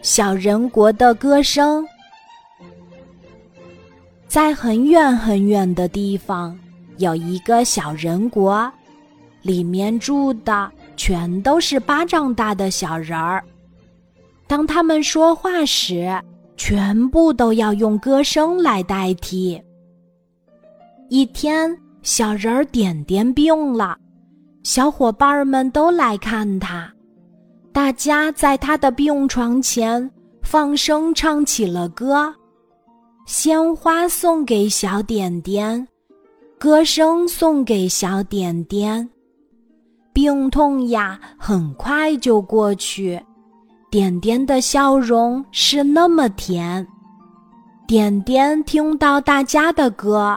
小人国的歌声。在很远很远的地方，有一个小人国，里面住的全都是巴掌大的小人儿。当他们说话时，全部都要用歌声来代替。一天，小人儿点点病了，小伙伴们都来看他。大家在他的病床前放声唱起了歌。鲜花送给小点点，歌声送给小点点。病痛呀，很快就过去。点点的笑容是那么甜。点点听到大家的歌，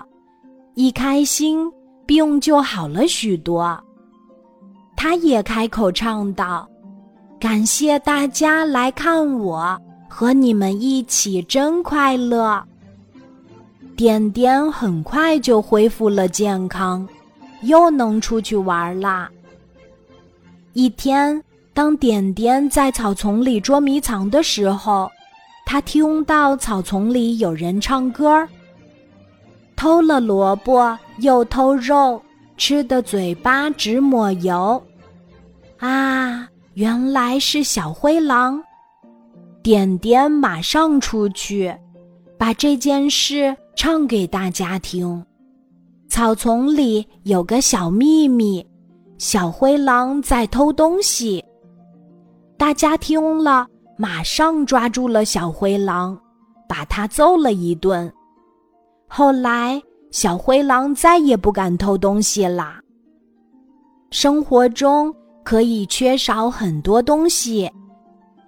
一开心，病就好了许多。他也开口唱道：“感谢大家来看我，和你们一起真快乐。”点点很快就恢复了健康，又能出去玩啦。一天，当点点在草丛里捉迷藏的时候，他听到草丛里有人唱歌儿：“偷了萝卜又偷肉，吃的嘴巴直抹油。”啊，原来是小灰狼！点点马上出去，把这件事。唱给大家听。草丛里有个小秘密，小灰狼在偷东西。大家听了，马上抓住了小灰狼，把他揍了一顿。后来，小灰狼再也不敢偷东西啦。生活中可以缺少很多东西，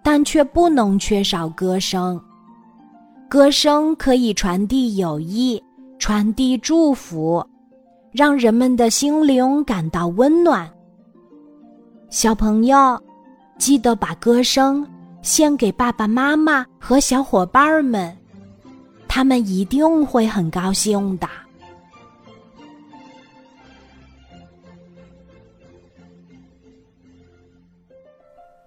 但却不能缺少歌声。歌声可以传递友谊，传递祝福，让人们的心灵感到温暖。小朋友，记得把歌声献给爸爸妈妈和小伙伴们，他们一定会很高兴的。